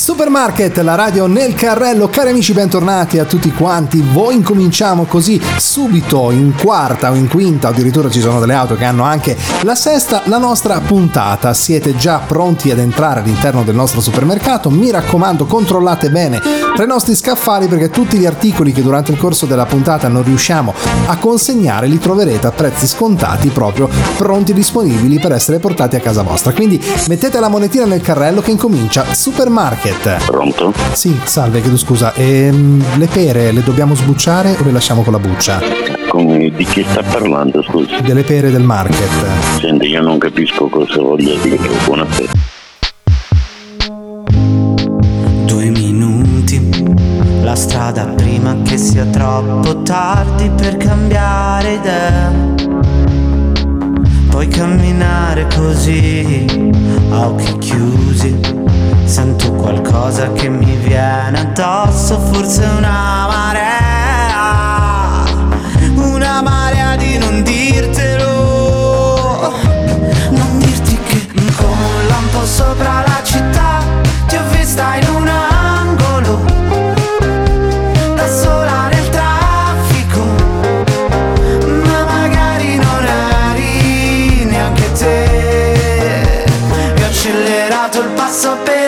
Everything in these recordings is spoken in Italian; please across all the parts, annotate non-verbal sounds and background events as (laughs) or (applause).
Supermarket, la radio nel carrello. Cari amici, bentornati a tutti quanti. Voi incominciamo così subito in quarta o in quinta, addirittura ci sono delle auto che hanno anche la sesta, la nostra puntata. Siete già pronti ad entrare all'interno del nostro supermercato? Mi raccomando, controllate bene tra i nostri scaffali perché tutti gli articoli che durante il corso della puntata non riusciamo a consegnare li troverete a prezzi scontati proprio pronti e disponibili per essere portati a casa vostra. Quindi mettete la monetina nel carrello che incomincia Supermarket. Pronto? Sì, salve, chiedo scusa. Ehm, le pere le dobbiamo sbucciare o le lasciamo con la buccia? Come, di chi sta parlando, scusi? Delle pere del market. Senti, io non capisco cosa voglia dire. Buonasera. Due minuti, la strada prima che sia troppo tardi per cambiare idea. Puoi camminare così, a occhi chiusi. Qualcosa che mi viene addosso, forse una marea. Una marea di non dirtelo. Non dirti che con un lampo sopra la città ti ho vista in un angolo. Da sola nel traffico. Ma magari non eri neanche te. E ho accelerato il passo per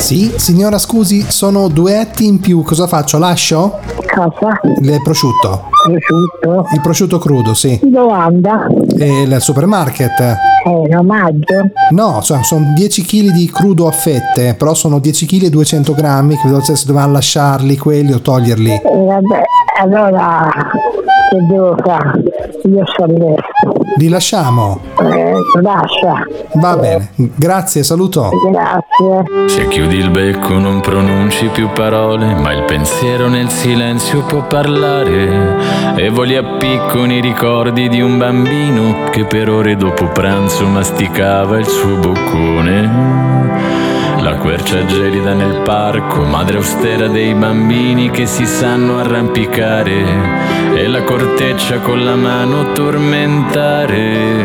Sì, signora, scusi, sono duetti in più. Cosa faccio? Lascio? Cosa? Il prosciutto. Prosciutto? Il prosciutto crudo, sì. Dove anda? E il supermarket? È in omaggio? No, cioè, sono 10 kg di crudo a fette, però sono 10 kg e 200 grammi, credo se dovevamo lasciarli quelli o toglierli. E vabbè, allora che devo fare? Io sono adesso. Li lasciamo? Eh, lascia. Va bene, grazie, saluto. Grazie. Se chiudi il becco non pronunci più parole, ma il pensiero nel silenzio può parlare. E voli a piccoli i ricordi di un bambino che per ore dopo pranzo masticava il suo boccone. Quercia gelida nel parco, madre austera dei bambini che si sanno arrampicare e la corteccia con la mano tormentare.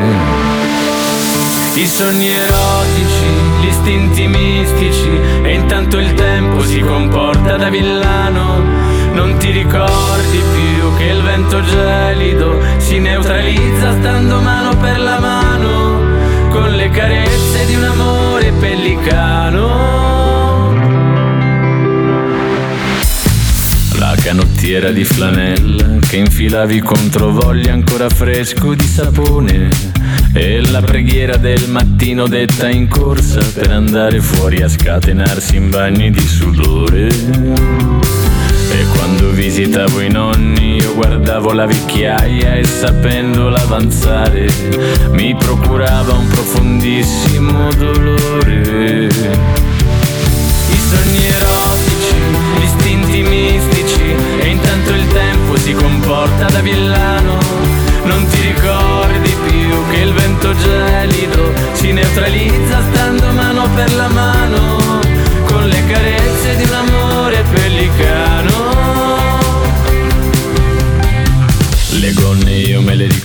I sogni erotici, gli istinti mistici e intanto il tempo si comporta da villano. Non ti ricordi più che il vento gelido si neutralizza stando mano per la mano con le carezze di un amore pellicano. La canottiera di flanella che infilavi contro voglia ancora fresco di sapone e la preghiera del mattino detta in corsa per andare fuori a scatenarsi in bagni di sudore. E quando visitavo i nonni io guardavo la vecchiaia e sapendola avanzare mi procurava un profondissimo dolore. I sogni erotici, gli istinti mistici e intanto il tempo si comporta da villano. Non ti ricordi più che il vento gelido si neutralizza stando mano per la mano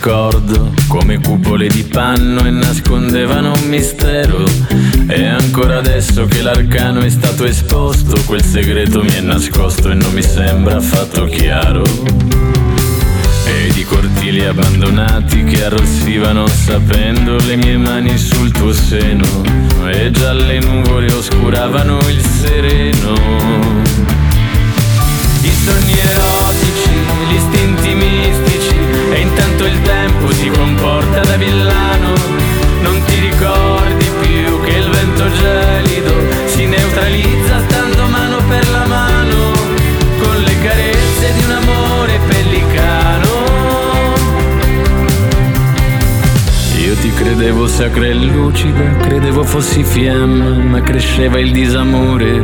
ricordo come cupole di panno e nascondevano un mistero. E ancora adesso che l'arcano è stato esposto, quel segreto mi è nascosto e non mi sembra affatto chiaro. E di cortili abbandonati che arrossivano sapendo le mie mani sul tuo seno e gialle nuvole oscuravano il sereno. I sogni erotici, gli istinti mistici intanto il tempo si comporta da villano. Non ti ricordi più che il vento gelido si neutralizza ti credevo sacra e lucida, credevo fossi fiamma, ma cresceva il disamore.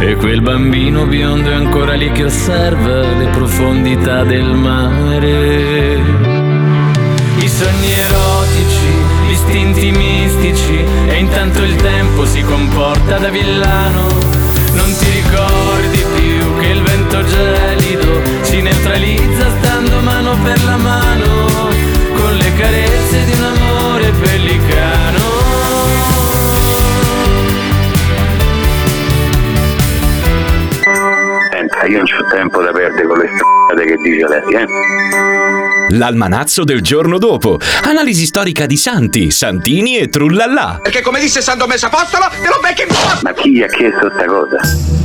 E quel bambino biondo è ancora lì che osserva le profondità del mare. I sogni erotici, gli istinti mistici, e intanto il tempo si comporta da villano. Non ti ricordi più che il vento gelido si neutralizza stando mano per la mano con le carezze di un amore pellicano. Senta, io non ho tempo da perdere con le strade che dice lei, eh? L'almanazzo del giorno dopo. Analisi storica di santi, santini e trullallà. Perché come disse San Domenico Apostolo, te lo becchi in Ma chi ha chiesto sta cosa?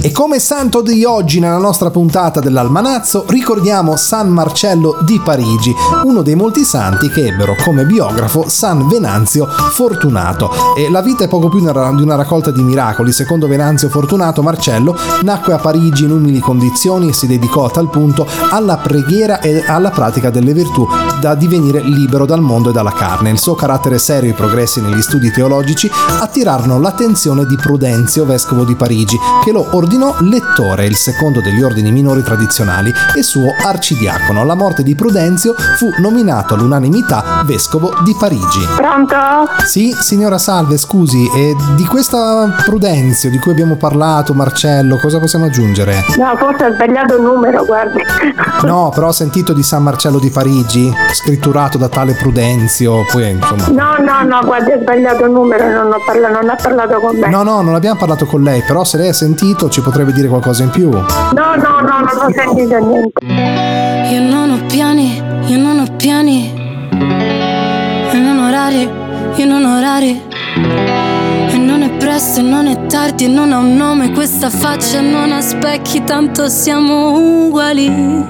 E come santo di oggi nella nostra puntata dell'Almanazzo ricordiamo San Marcello di Parigi, uno dei molti santi che ebbero come biografo San Venanzio Fortunato. E la vita è poco più di una raccolta di miracoli. Secondo Venanzio Fortunato, Marcello nacque a Parigi in umili condizioni e si dedicò a tal punto alla preghiera e alla pratica delle virtù da divenire libero dal mondo e dalla carne. Il suo carattere serio e i progressi negli studi teologici attirarono l'attenzione di Prudenzio, vescovo di Parigi, che lo ordinò lettore, il secondo degli ordini minori tradizionali, e suo arcidiacono. Alla morte di Prudenzio fu nominato all'unanimità vescovo di Parigi. Pronto? Sì, signora Salve, scusi, e di questa Prudenzio di cui abbiamo parlato, Marcello, cosa possiamo aggiungere? No, forse ha sbagliato il numero, guardi. No, però ho sentito di San Marcello di Parigi, scritturato da tale Prudenzio, poi insomma... No, no, no, guardi, ha sbagliato il numero, non, ho parla- non ha parlato con me. No, no, non abbiamo parlato con lei, però se lei ha sentito ci potrebbe dire qualcosa in più. no, no, no, non ho sentito niente. Io non ho piani, io non ho piani. E non orari, io non ho orari. E non è presto e non è tardi e non ha un nome questa faccia non ha specchi, tanto siamo uguali.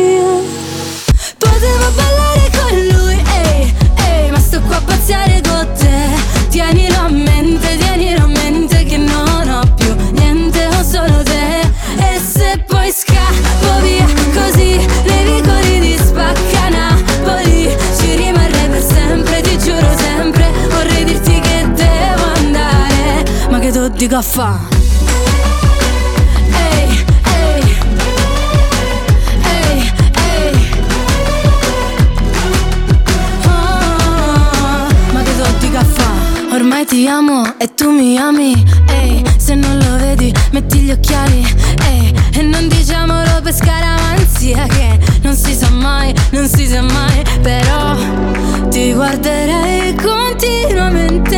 A fa Ehi, ehi. Ehi, ehi. Ah, Ma che dico a fa Ormai ti amo e tu mi ami. Ehi, se non lo vedi metti gli occhiali. Ehi, e non diciamolo per scaramanzia Che non si sa mai, non si sa mai. Però ti guarderei continuamente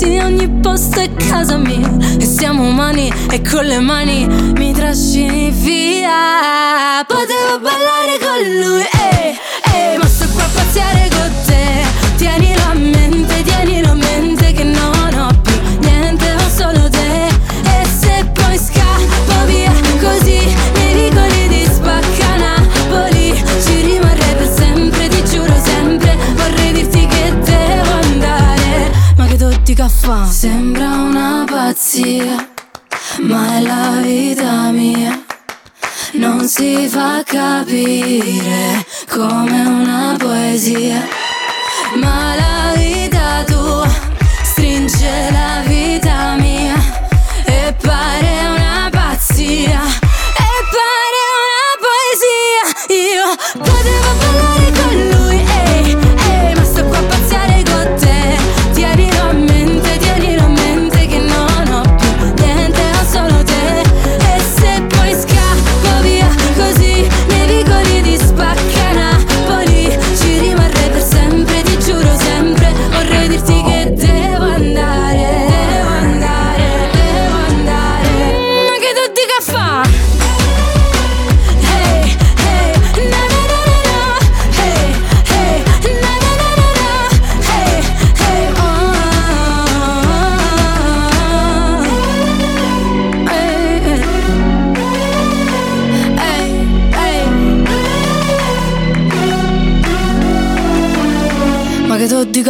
sì, ogni posto è casa mia. E siamo umani e con le mani mi trascini via. Potevo ballare con lui, ehi, ehi Ma sto qua a pazziare con te. Tienilo a mente, tienilo a mente fa? Sembra una pazzia Ma è la vita mia non si fa capire come una poesia, ma la vita tua stringe la vita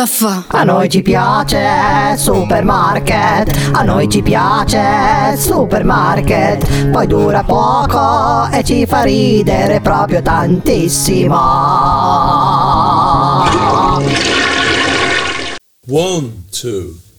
fa? A noi ci piace supermarket, a noi ci piace supermarket, poi dura poco e ci fa ridere proprio tantissimo. One, two.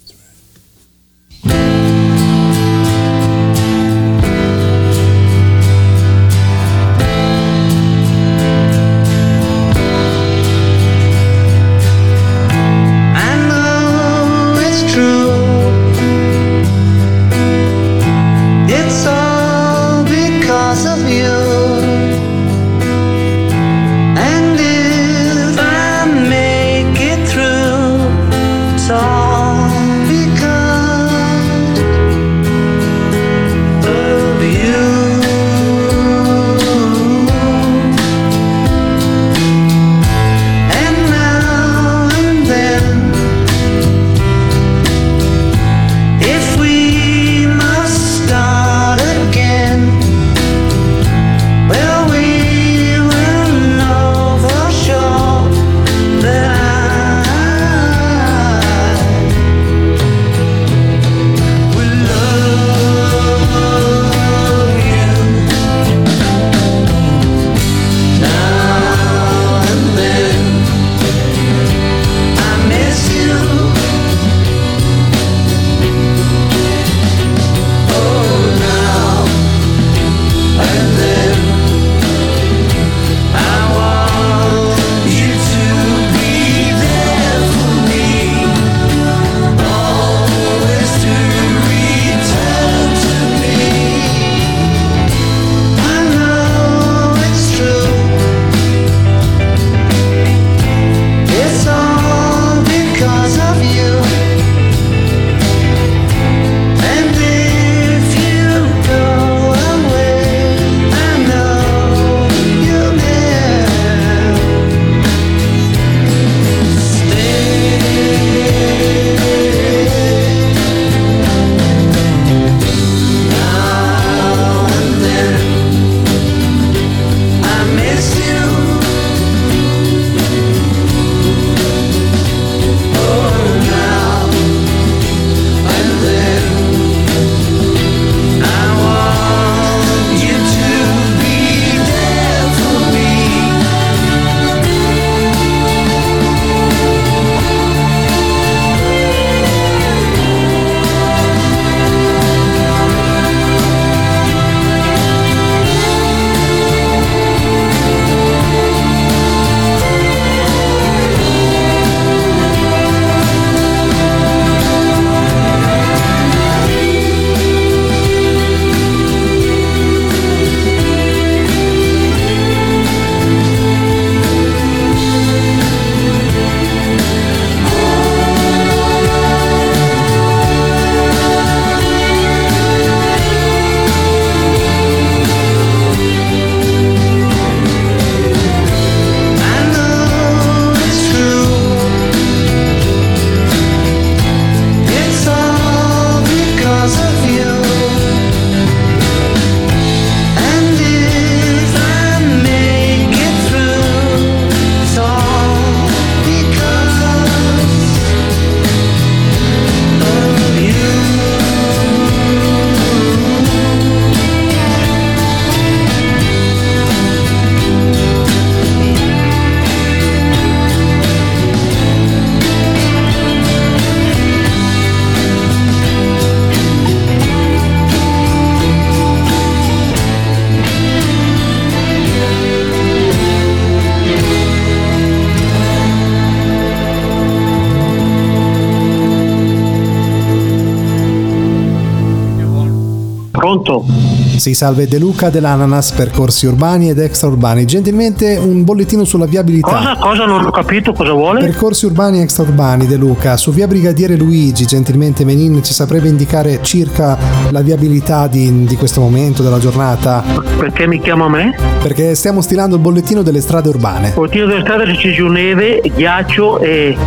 Sì, salve De Luca dell'Ananas, percorsi urbani ed extraurbani. Gentilmente un bollettino sulla viabilità. Cosa? Cosa? Non ho capito cosa vuole? Percorsi urbani e extraurbani, De Luca. Su via Brigadiere Luigi, gentilmente Menin ci saprebbe indicare circa la viabilità di, di questo momento della giornata? Perché mi chiama a me? Perché stiamo stilando il bollettino delle strade urbane. Bollettino delle strade c'è giù neve, ghiaccio e,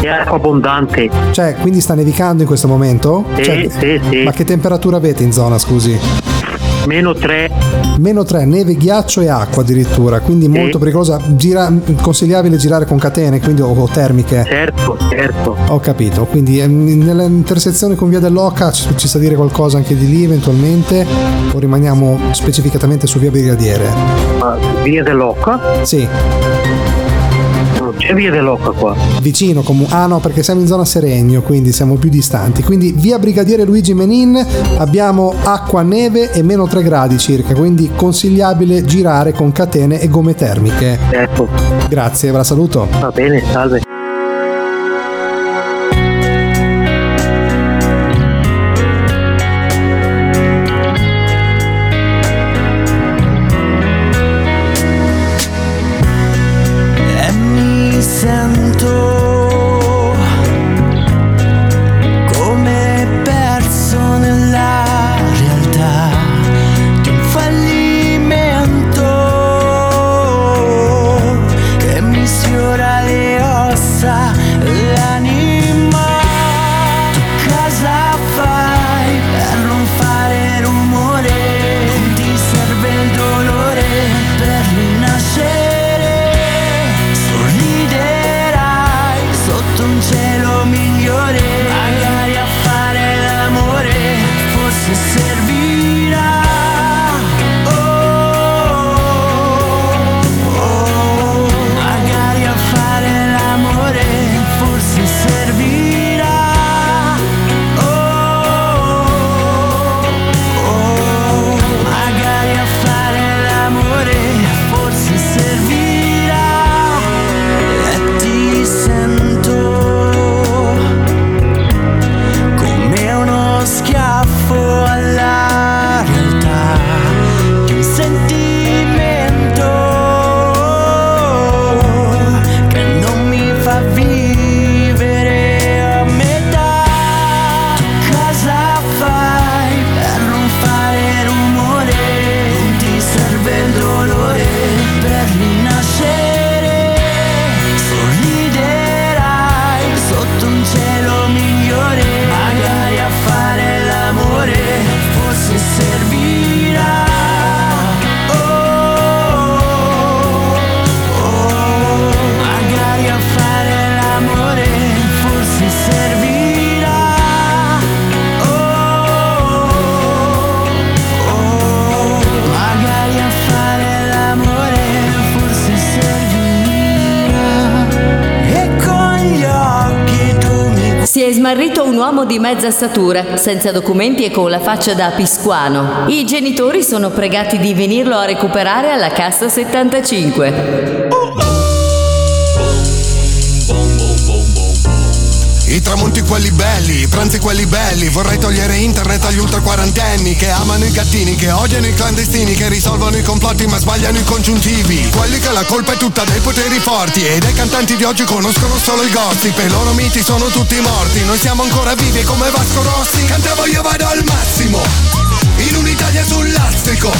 e acqua abbondante. Cioè, quindi sta nevicando in questo momento? Sì, Cioè, sì, sì. Ma che temperatura avete in zona, scusi? Meno 3. Meno 3, neve, ghiaccio e acqua addirittura, quindi molto pericolosa. Gira, consigliabile girare con catene, quindi o, o termiche. Certo, certo. Ho capito, quindi ehm, nell'intersezione con via dell'Oca ci, ci sa dire qualcosa anche di lì eventualmente o rimaniamo specificatamente su via Brigadiere? Ma via dell'Occa? Sì. Via dell'Occa qua. Vicino comunque. Ah no, perché siamo in zona Seregno, quindi siamo più distanti. Quindi via Brigadiere Luigi Menin abbiamo acqua, neve e meno 3 gradi circa, quindi consigliabile girare con catene e gomme termiche. Ecco. Grazie, ve la saluto. Va bene, salve. Di mezza statura, senza documenti e con la faccia da piscuano. I genitori sono pregati di venirlo a recuperare alla cassa 75. I tramonti quelli belli, i pranzi quelli belli. Vorrei togliere internet agli ultra quarantenni Che amano i gattini, che odiano i clandestini Che risolvono i complotti ma sbagliano i congiuntivi. Quelli che la colpa è tutta dei poteri forti E dei cantanti di oggi conoscono solo il gossip i loro miti sono tutti morti. Noi siamo ancora vivi come Vasco Rossi. Cantavo io vado al massimo In un'Italia sul lastrico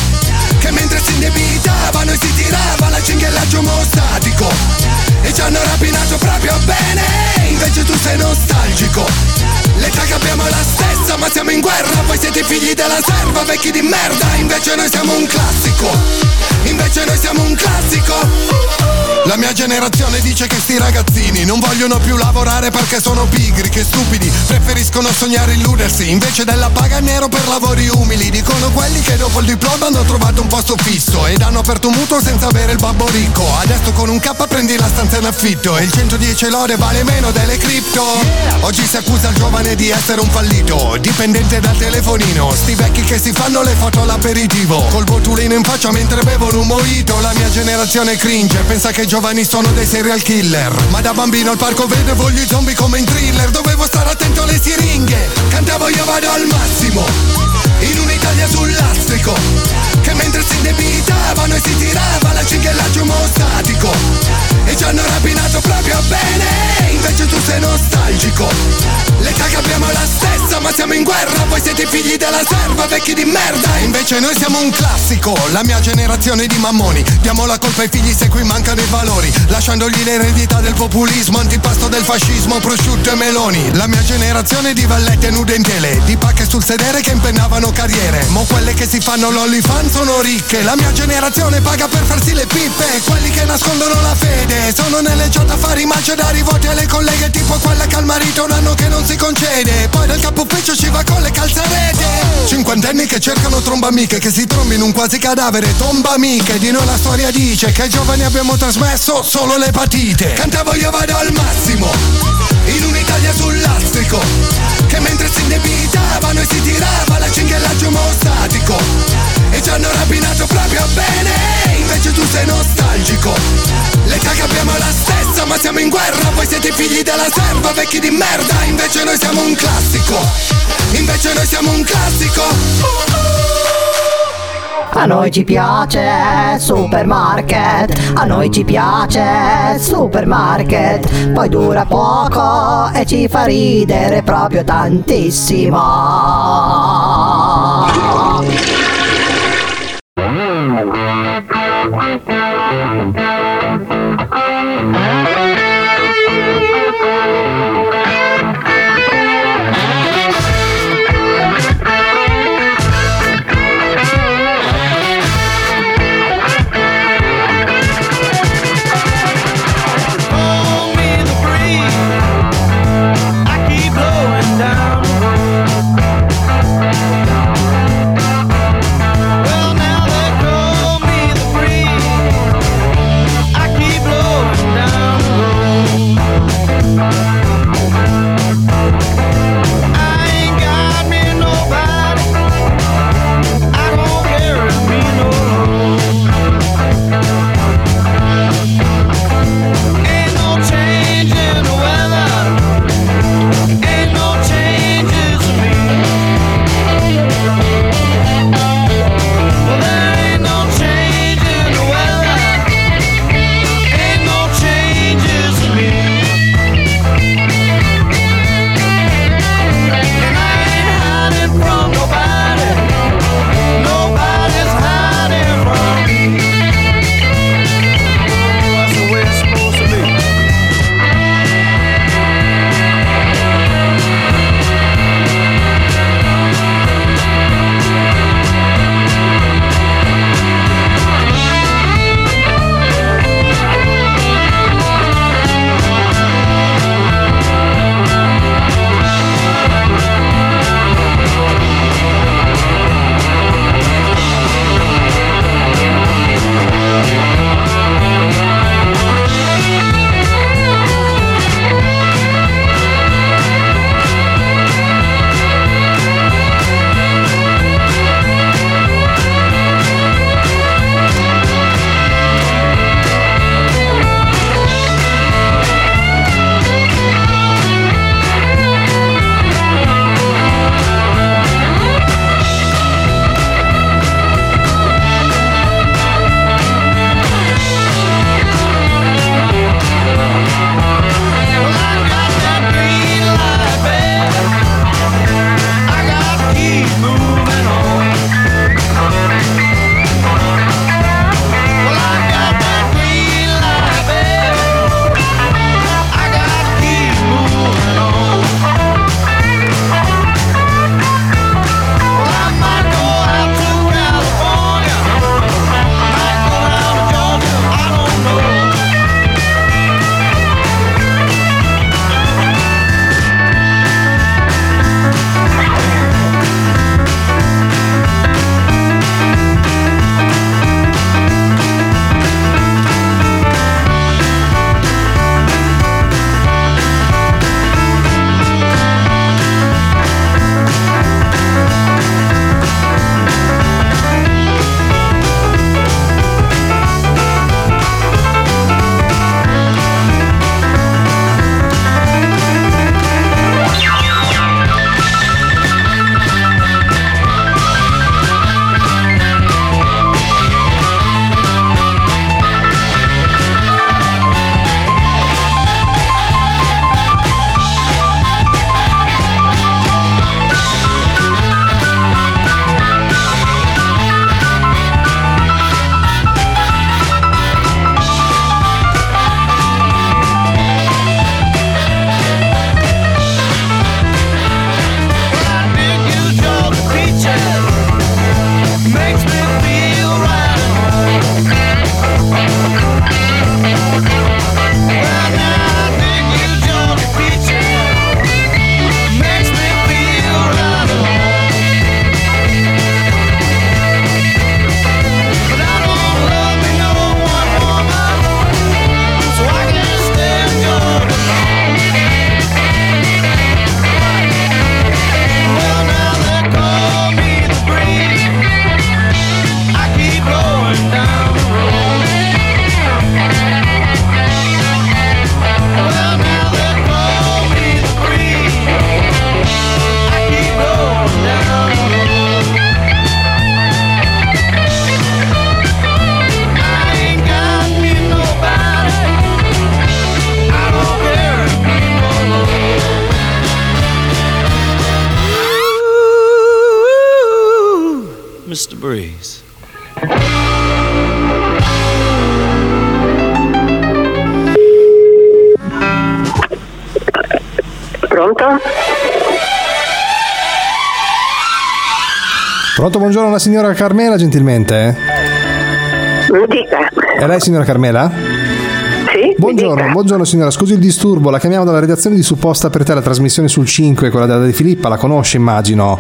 Che mentre si indebitavano e si tirava la cinghiallaggio mostatico E ci hanno rapinato proprio bene. Invece tu sei nostalgico L'età che abbiamo è la stessa ma siamo in guerra Voi siete figli della serva, vecchi di merda Invece noi siamo un classico Invece noi siamo un classico la mia generazione dice che sti ragazzini non vogliono più lavorare perché sono pigri, che stupidi, preferiscono sognare illudersi invece della paga nero per lavori umili. Dicono quelli che dopo il diploma hanno trovato un posto fisso ed hanno aperto un mutuo senza avere il babbo ricco. Adesso con un K prendi la stanza in affitto e il 110 lode vale meno delle cripto. Oggi si accusa il giovane l'impressione di essere un fallito. Dipendente dal telefonino Sti vecchi che si fanno le foto all'aperitivo. Col botulino in faccia mentre bevono un mojito La mia generazione cringe Pensa che i giovani sono dei serial killer. Ma da bambino al parco vedevo gli zombie come in thriller. Dovevo stare attento alle siringhe Cantavo io vado al massimo. In un'Italia sul lastrico Che mentre si indebitavano e si tirava La cinghella giù statico. E ci hanno rapinato proprio bene. Invece tu sei nostalgico. L'età che abbiamo la voi siete figli della serva, vecchi di merda. Invece noi siamo un classico, la mia generazione di mammoni. Diamo la colpa ai figli se qui mancano i valori. Lasciandogli l'eredità del populismo, antipasto del fascismo, prosciutto e meloni. La mia generazione di vallette nude in tele Di pacche sul sedere che impennavano carriere. Mo quelle che si fanno l'olifan sono ricche. La mia generazione paga per farsi le pippe. Quelli che nascondono la fede Sono nelle chat a fare i macedari voti alle colleghe Tipo quella che al marito un anno che non si concede. Poi dal capo ufficio ci va con le calzarete Cinquantenni che cercano tromba amiche Che si trombino un quasi cadavere. Tomba amiche Di noi la storia dice Che ai giovani abbiamo trasmesso solo l'epatite Cantavo io vado al massimo In un'Italia sul lastrico Che mentre si indebitavano e si tirava La cinghiallaggio omostatico E ci hanno rapinato proprio bene Invece tu sei nostalgico. L'età che abbiamo è la stessa ma siamo in guerra. Voi siete figli della serva, vecchi di merda. Invece noi siamo un classico. Invece noi siamo un classico. A noi ci piace supermarket, a noi ci piace supermarket, poi dura poco e ci fa ridere proprio tantissimo. Breeze. Pronto? Pronto, buongiorno, la signora Carmela, gentilmente? Mi dica. È lei, signora Carmela? Sì? Buongiorno, buongiorno signora, scusi il disturbo, la chiamiamo dalla redazione di Supposta per te, la trasmissione sul 5, quella della De Filippa, la conosce immagino.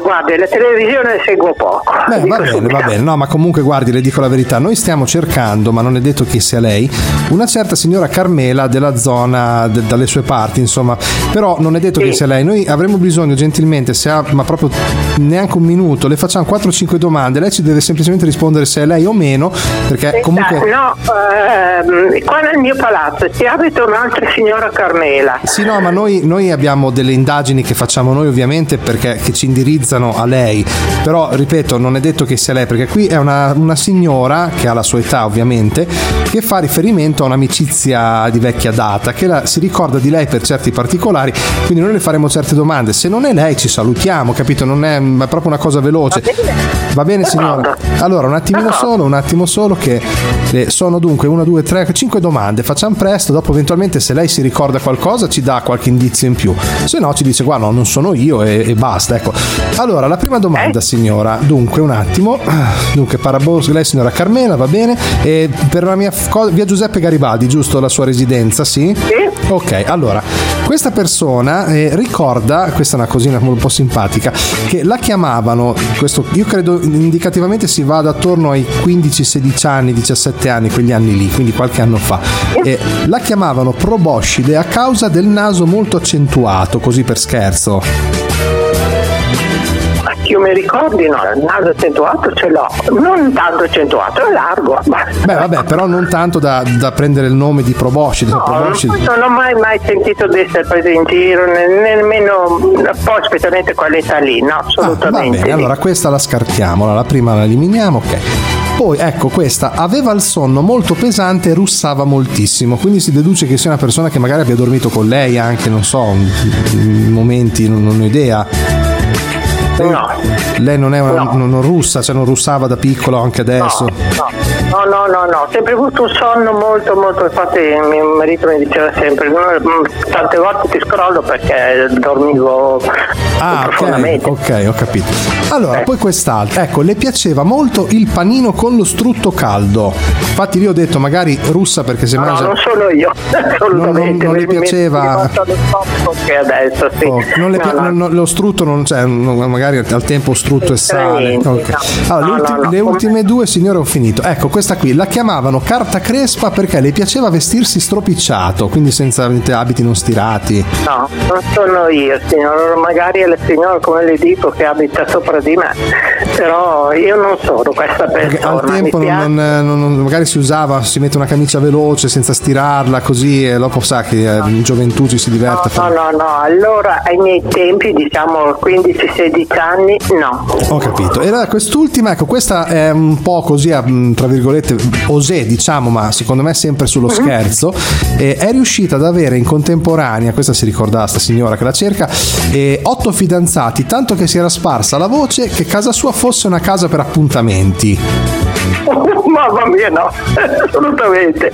Guardi, la televisione seguo poco. Beh, va bene, va bene. No, ma comunque guardi, le dico la verità. Noi stiamo cercando, ma non è detto che sia lei, una certa signora Carmela della zona, de- dalle sue parti, insomma. Però non è detto che sia lei. Noi avremmo bisogno gentilmente, se ha, ma proprio neanche un minuto, le facciamo 4-5 domande. Lei ci deve semplicemente rispondere se è lei o meno, perché comunque... No, ehm, qua nel mio palazzo si abita un'altra signora Carmela. Sì, no, ma noi, noi abbiamo delle indagini che facciamo noi ovviamente perché che ci indirizzano a lei, però ripeto, non è detto che sia lei, perché qui è una, una signora che ha la sua età ovviamente, che fa riferimento a un'amicizia di vecchia data, che la- si ricorda di lei per certi particolari, quindi noi le faremo certe domande, se non è lei ci salutiamo, capito? Non è, è proprio una cosa veloce. Va bene signora? Allora, un attimino solo, un attimo solo che eh, sono dunque 1, 2, 3, 5 domande, facciamo presto, dopo eventualmente se lei si ricorda qualcosa ci dà qualche indizio in più, se no ci dice guarda no, non sono io e, e basta. Ecco. Allora, la prima domanda signora, dunque un attimo, dunque Parabos, lei signora Carmela, va bene, e per la mia f- co- via Giuseppe Garibaldi, giusto la sua residenza, sì? Sì. Ok, allora, questa persona eh, ricorda, questa è una cosina un po' simpatica, che la chiamavano, questo io credo indicativamente si vada attorno ai 15-16 anni, 17 anni, quegli anni lì, quindi qualche anno fa. E la chiamavano proboscide a causa del naso molto accentuato, così per scherzo. Io mi ricordi, no, il naso accentuato ce l'ho, non tanto accentuato, è largo. Ma... Beh, vabbè, però non tanto da, da prendere il nome di proboscide. No, proboscide. non ho mai, mai sentito di essere preso in giro, ne- nemmeno, poi specialmente quell'età lì, no, Ah, va assolutamente. bene, allora questa la scartiamo, la prima la eliminiamo, ok. Poi ecco questa, aveva il sonno molto pesante e russava moltissimo, quindi si deduce che sia una persona che magari abbia dormito con lei anche, non so, in momenti, non, non ho idea. Lei, lei non è una, non, non russa, cioè non russava da piccolo anche adesso. No, no, no, no, ho sempre avuto un sonno molto, molto, infatti mio marito mi diceva sempre, "No, mm, tante volte ti scrollo perché dormivo Ah, profondamente. ok, ho capito. Allora, poi quest'altro. Ecco, le piaceva molto il panino con lo strutto caldo. Infatti lì ho detto magari russa perché se No, mangia... non sono io, (laughs) assolutamente. non le Mi- mi- piaceva- adesso, sì. Oh, non le No, pi- no. non- non- lo strutto non c'è, non- magari al tempo strutto e sale. Niente, Ok. no. Allora, No, le, ulti- no, no. le ultime due, signore, ho finito. Ecco, questa qui la chiamavano carta crespa perché le piaceva vestirsi stropicciato, quindi senza abiti non stirati. No, non sono io, signor, magari è la signora, come le dico, che abita sopra di me, però io non sono questa Perché persona. al tempo non- non- non- magari si usava, si mette una camicia veloce senza stirarla così e dopo sa che eh, in gioventù ci si diverte. No, fare- no, no, allora ai miei tempi, diciamo 15-16 anni, no. Ho capito. E allora quest'ultima, ecco, questa è un po' così, mh, tra virgolette, osè, diciamo, ma secondo me sempre sullo scherzo. E è riuscita ad avere in contemporanea, questa si ricorda sta signora che la cerca, eh, otto fidanzati, tanto che si era sparsa la voce che casa sua fosse una casa per appuntamenti. (laughs) mamma mia, no, assolutamente.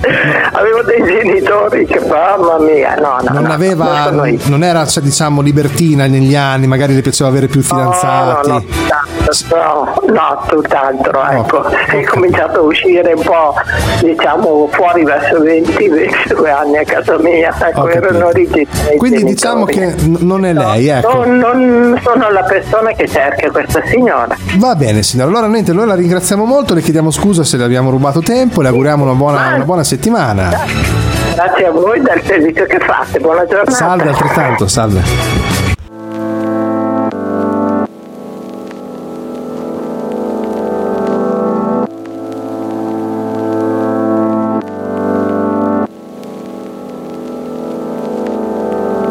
Avevo dei genitori che, mamma mia, no, no. Non no, aveva, non non era, cioè, diciamo, libertina negli anni, magari le piaceva avere più No, fidanzati. no, no, no, no, tutt'altro, ecco. È cominciato a uscire un po', diciamo, fuori verso 20-22 anni a casa mia. Ecco, erano origini. dei Quindi genitori. diciamo che non è lei, ecco. Non, non sono la persona che cerca questa signora. Va bene signora, allora niente, noi la ringraziamo molto, le chiediamo scusa se le abbiamo rubato tempo, le auguriamo una buona, una buona settimana. Grazie a voi del servizio che fate. Buona giornata. Salve altrettanto, salve.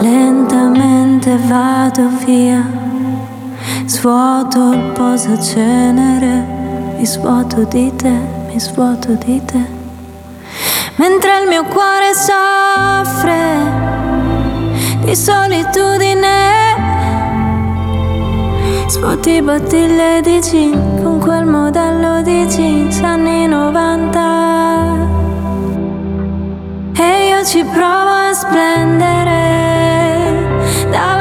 Lentamente vado via, svuoto il posacenere, mi svuoto di te, mi svuoto di te. Mentre il mio cuore soffre di solitudine, svuoti bottiglie di gin con quel modello di jeans anni 90. E io ci provo a splendere. Dav-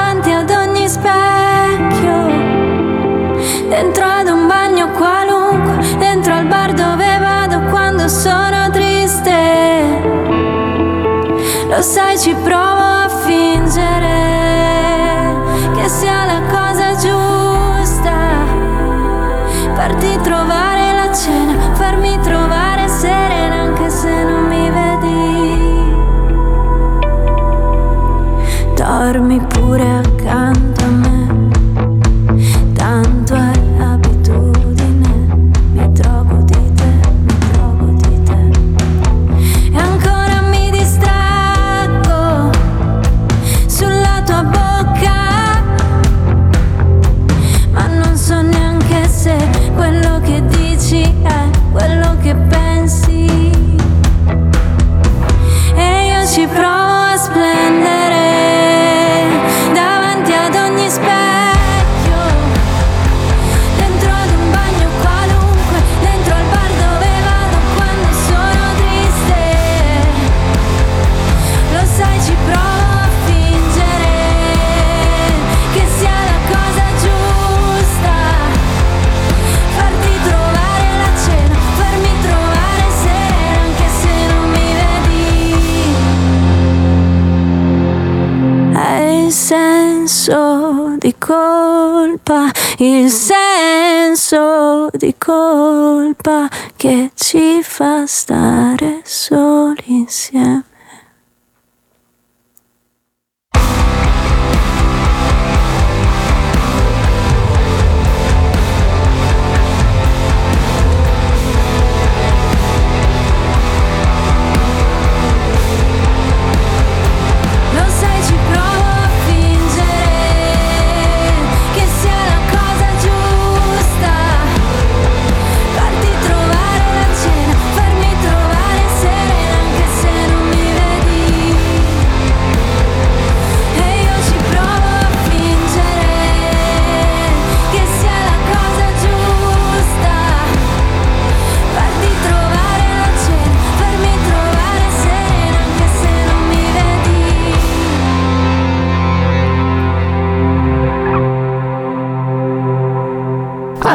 Você Cansais de prova colpa, il senso di colpa che ci fa stare soli insieme.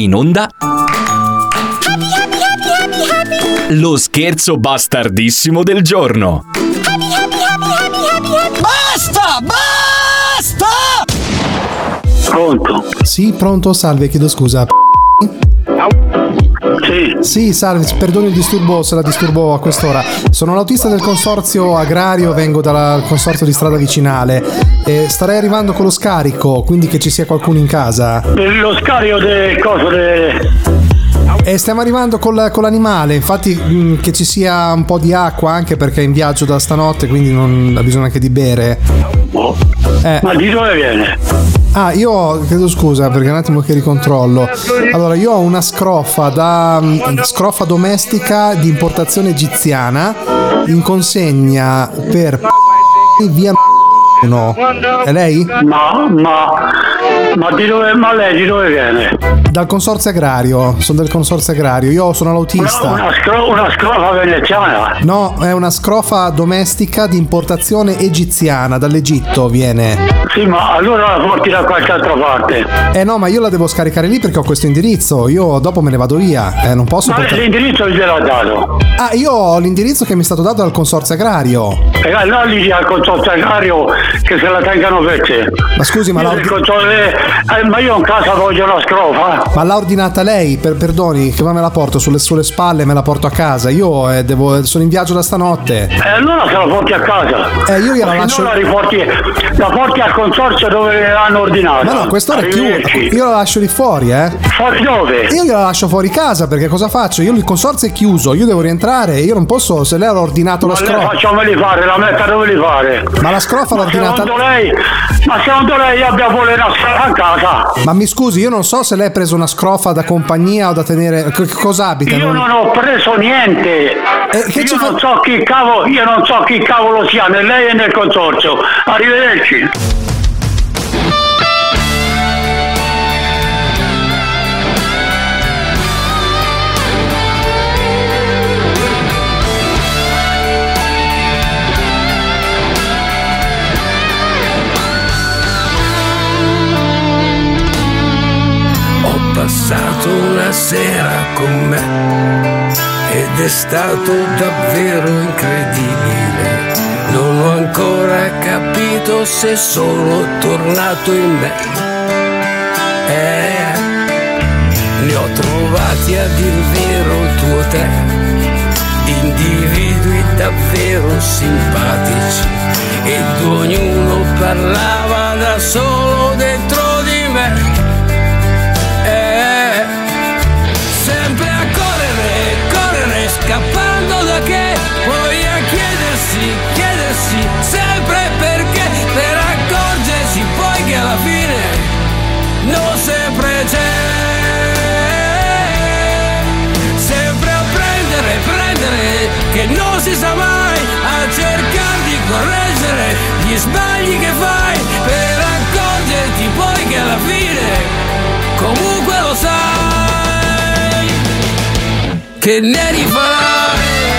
In onda. Lo scherzo bastardissimo del giorno. Basta! Basta! Pronto? Sì, pronto, salve, chiedo scusa. Sì. Sì, salve, perdoni il disturbo se la disturbo a quest'ora. Sono l'autista del consorzio agrario, vengo dal consorzio di strada vicinale. E starei arrivando con lo scarico, quindi che ci sia qualcuno in casa. Lo scarico del coso de... E stiamo arrivando col- con l'animale, infatti mh, che ci sia un po' di acqua anche perché è in viaggio da stanotte, quindi non ha bisogno anche di bere. Eh. Ma di dove viene? Ah, io chiedo scusa perché un attimo che ricontrollo. Allora, io ho una scrofa da mh, scrofa domestica di importazione egiziana in consegna per via no. È lei? Ma, ma, ma di dove, ma lei di dove viene? Dal consorzio agrario, sono del consorzio agrario. Io sono l'autista. Una, scro- una scrofa veneziana? No, è una scrofa domestica di importazione egiziana, dall'Egitto viene. Sì, ma allora la porti da qualche altra parte. Eh no, ma io la devo scaricare lì perché ho questo indirizzo. Io dopo me ne vado via. Eh, non posso Ma portare. l'indirizzo gliel'ha dato. Ah, io ho l'indirizzo che mi è stato dato dal consorzio agrario. E allora lì al consorzio agrario che se la tengano per te. Ma scusi, ma Io l'ha del consorzio- eh, ma io in casa voglio una scrofa. Ma l'ha ordinata lei? Per- perdoni, che ma me la porto sulle, sulle spalle, me la porto a casa. Io eh, devo- sono in viaggio da stanotte. E allora se la porti a casa. Eh, io gliela Ma lascio- la riporti, la porti al consorzio dove l'hanno ordinata. Ma no, quest'ora è. Arrivederci. Io la lascio lì fuori, eh. Fuori dove? Io gliela lascio fuori casa perché cosa faccio? Io il consorzio è chiuso, io devo rientrare, io non posso, se lei ha ordinato la Ma lei scrofa. facciamoli fare, la metta dove li fare? Ma la scrofa l'ho Ma ordinata. Secondo lei, ma secondo lei abbia pure una scrofa a casa? Ma mi scusi, io non so se lei ha preso una scrofa da compagnia o da tenere. che- che cosa abita? Io Non- non ho preso niente. che io non so chi cavolo, io non so chi cavolo sia né lei né nel consorzio. Arrivederci. Sera con me ed è stato davvero incredibile. Non ho ancora capito se sono tornato in me. Eh, ne ho trovati a dir vero due o tre, individui davvero simpatici ed ognuno parlava da solo dentro chiedersi, chiedersi sempre perché, per accorgersi poi che alla fine non sempre c'è. Sempre a prendere, prendere, che non si sa mai, a cercare di correggere gli sbagli che fai, per accorgerti poi che alla fine comunque lo sai che ne rifarai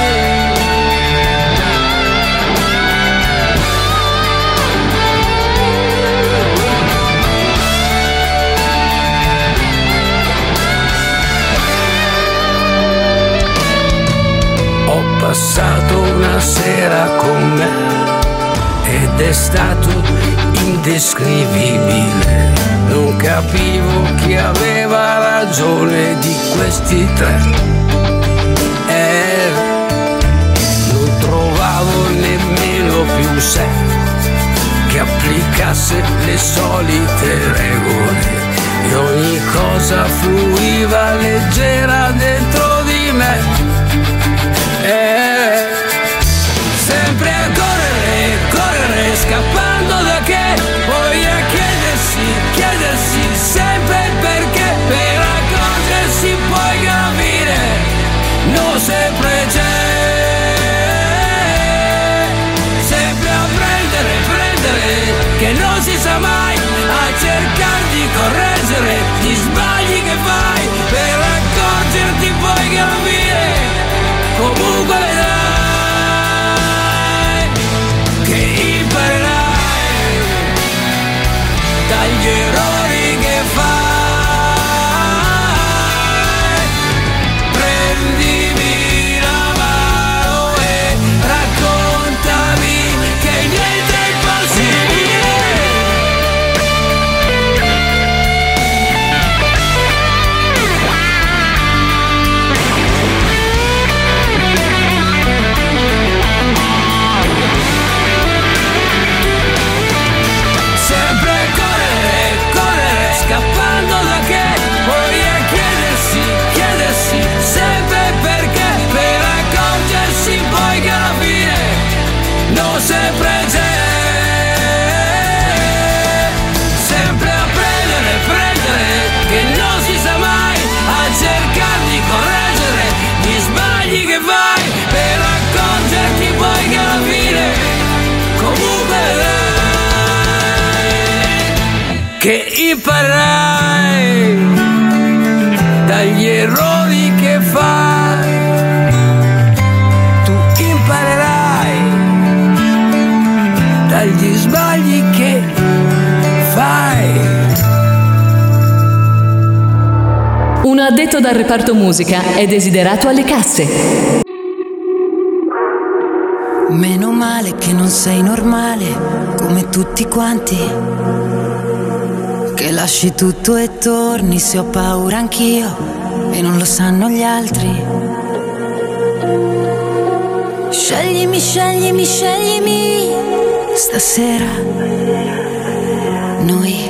23. Eh, non trovavo nemmeno più un sé che applicasse le solite regole e ogni cosa fluiva leggera. Dal reparto musica è desiderato alle casse. Meno male che non sei normale come tutti quanti. Che lasci tutto e torni se ho paura anch'io e non lo sanno gli altri. Sceglimi, sceglimi, sceglimi stasera. Noi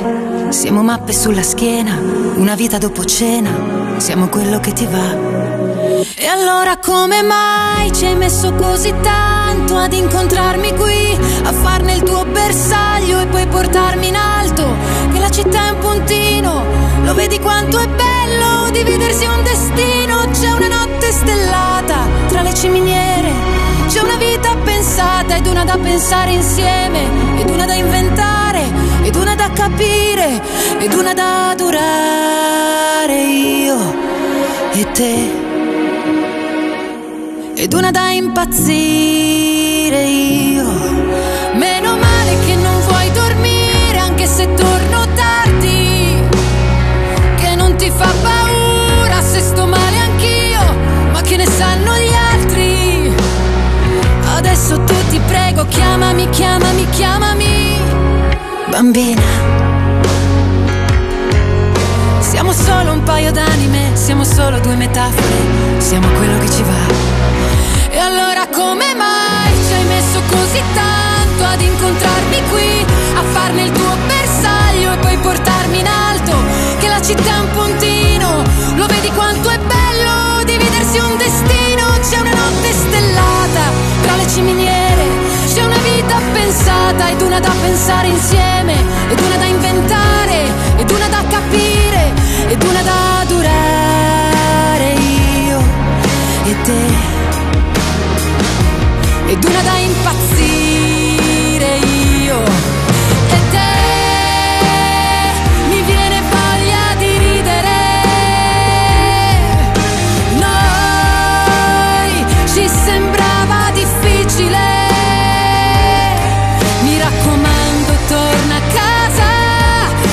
siamo mappe sulla schiena, una vita dopo cena, siamo quello che ti va. E allora come mai ci hai messo così tanto ad incontrarmi qui, a farne il tuo bersaglio e poi portarmi in alto? Che la città è un puntino, lo vedi quanto è bello dividersi un destino. C'è una notte stellata tra le ciminiere, c'è una vita pensata ed una da pensare insieme, ed una da inventare, ed una da capire, ed una da durare io e te ed una da impazzire io. Meno male che non vuoi dormire anche se torno tardi, che non ti fa paura se sto male anch'io, ma che ne sanno gli altri. Adesso tu ti prego, chiamami, chiamami, chiamami, bambina. Siamo solo un paio d'anime, siamo solo due metafore, siamo quello che ci va. E allora come mai ci hai messo così tanto ad incontrarmi qui, a farne il tuo bersaglio e poi portarmi in alto? Che la città è un puntino, lo vedi quanto è bello dividersi un destino? C'è una notte stellata tra le ciminiere, pensata ed una da pensare insieme, ed una da inventare, ed una da capire, ed una da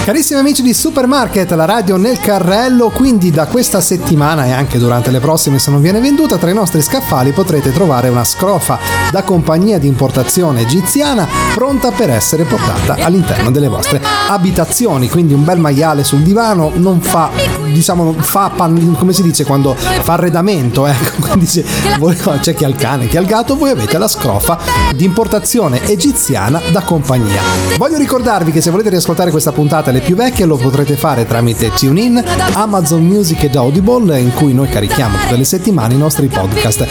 Carissimi amici di Supermarket, la radio nel carrello, quindi da questa settimana e anche durante le prossime se non viene venduta, tra i nostri scaffali potrete trovare una scrofa da compagnia di importazione egiziana pronta per essere portata all'interno delle vostre abitazioni, quindi un bel maiale sul divano non fa, diciamo, fa pan- come si dice quando fa arredamento, ecco, quindi se voi- c'è chi ha il cane, chi ha il gatto, voi avete la scrofa di importazione egiziana da compagnia. Voglio ricordarvi che se volete riascoltare questa puntata e le più vecchie lo potrete fare tramite TuneIn, Amazon Music ed Audible in cui noi carichiamo tutte le settimane i nostri podcast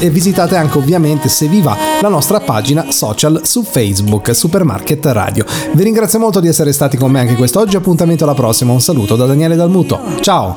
e visitate anche ovviamente se vi va la nostra pagina social su Facebook Supermarket Radio. Vi ringrazio molto di essere stati con me anche quest'oggi, appuntamento alla prossima, un saluto da Daniele Dalmuto. Ciao!